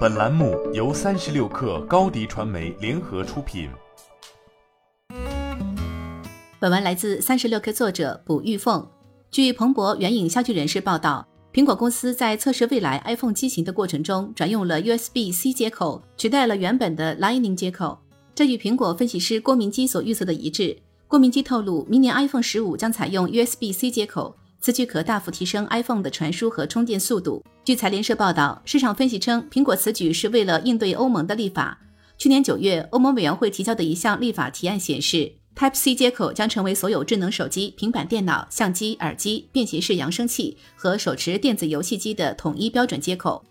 本栏目由三十六氪高低传媒联合出品。本文来自三十六氪作者卜玉凤。据彭博援引消息人士报道，苹果公司在测试未来 iPhone 机型的过程中，转用了 USB-C 接口，取代了原本的 Lightning 接口。这与苹果分析师郭明基所预测的一致。郭明基透露，明年 iPhone 十五将采用 USB-C 接口。此举可大幅提升 iPhone 的传输和充电速度。据财联社报道，市场分析称，苹果此举是为了应对欧盟的立法。去年九月，欧盟委员会提交的一项立法提案显示，Type-C 接口将成为所有智能手机、平板电脑、相机、耳机、便携式扬声器和手持电子游戏机的统一标准接口。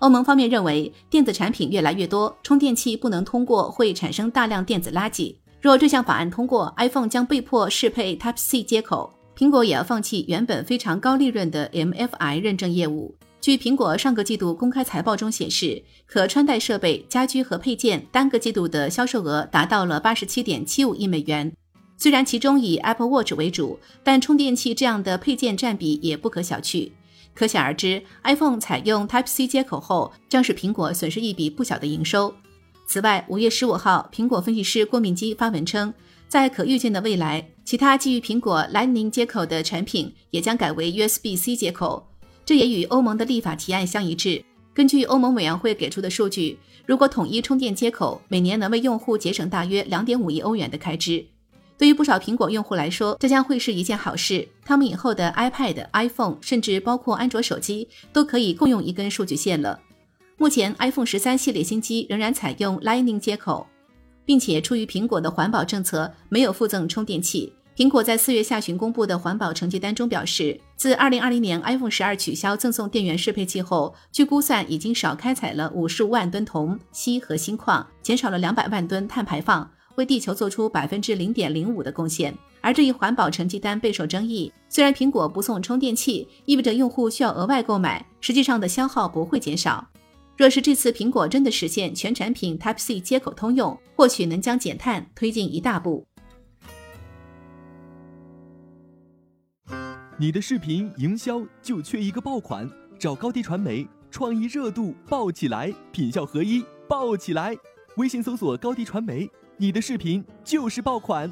欧盟方面认为，电子产品越来越多，充电器不能通过会产生大量电子垃圾。若这项法案通过，iPhone 将被迫适配 Type-C 接口。苹果也要放弃原本非常高利润的 MFI 认证业务。据苹果上个季度公开财报中显示，可穿戴设备、家居和配件单个季度的销售额达到了八十七点七五亿美元。虽然其中以 Apple Watch 为主，但充电器这样的配件占比也不可小觑。可想而知，iPhone 采用 Type-C 接口后，将使苹果损失一笔不小的营收。此外，五月十五号，苹果分析师郭明基发文称。在可预见的未来，其他基于苹果 Lightning 接口的产品也将改为 USB-C 接口，这也与欧盟的立法提案相一致。根据欧盟委员会给出的数据，如果统一充电接口，每年能为用户节省大约2.5亿欧元的开支。对于不少苹果用户来说，这将会是一件好事。他们以后的 iPad、iPhone，甚至包括安卓手机，都可以共用一根数据线了。目前，iPhone 十三系列新机仍然采用 Lightning 接口。并且出于苹果的环保政策，没有附赠充电器。苹果在四月下旬公布的环保成绩单中表示，自2020年 iPhone 12取消赠送电源适配器后，据估算已经少开采了55万吨铜、锡和锌矿，减少了200万吨碳排放，为地球做出百分之零点零五的贡献。而这一环保成绩单备受争议，虽然苹果不送充电器，意味着用户需要额外购买，实际上的消耗不会减少。若是这次苹果真的实现全产品 Type-C 接口通用，或许能将减碳推进一大步。你的视频营销就缺一个爆款，找高低传媒，创意热度爆起来，品效合一爆起来。微信搜索高低传媒，你的视频就是爆款。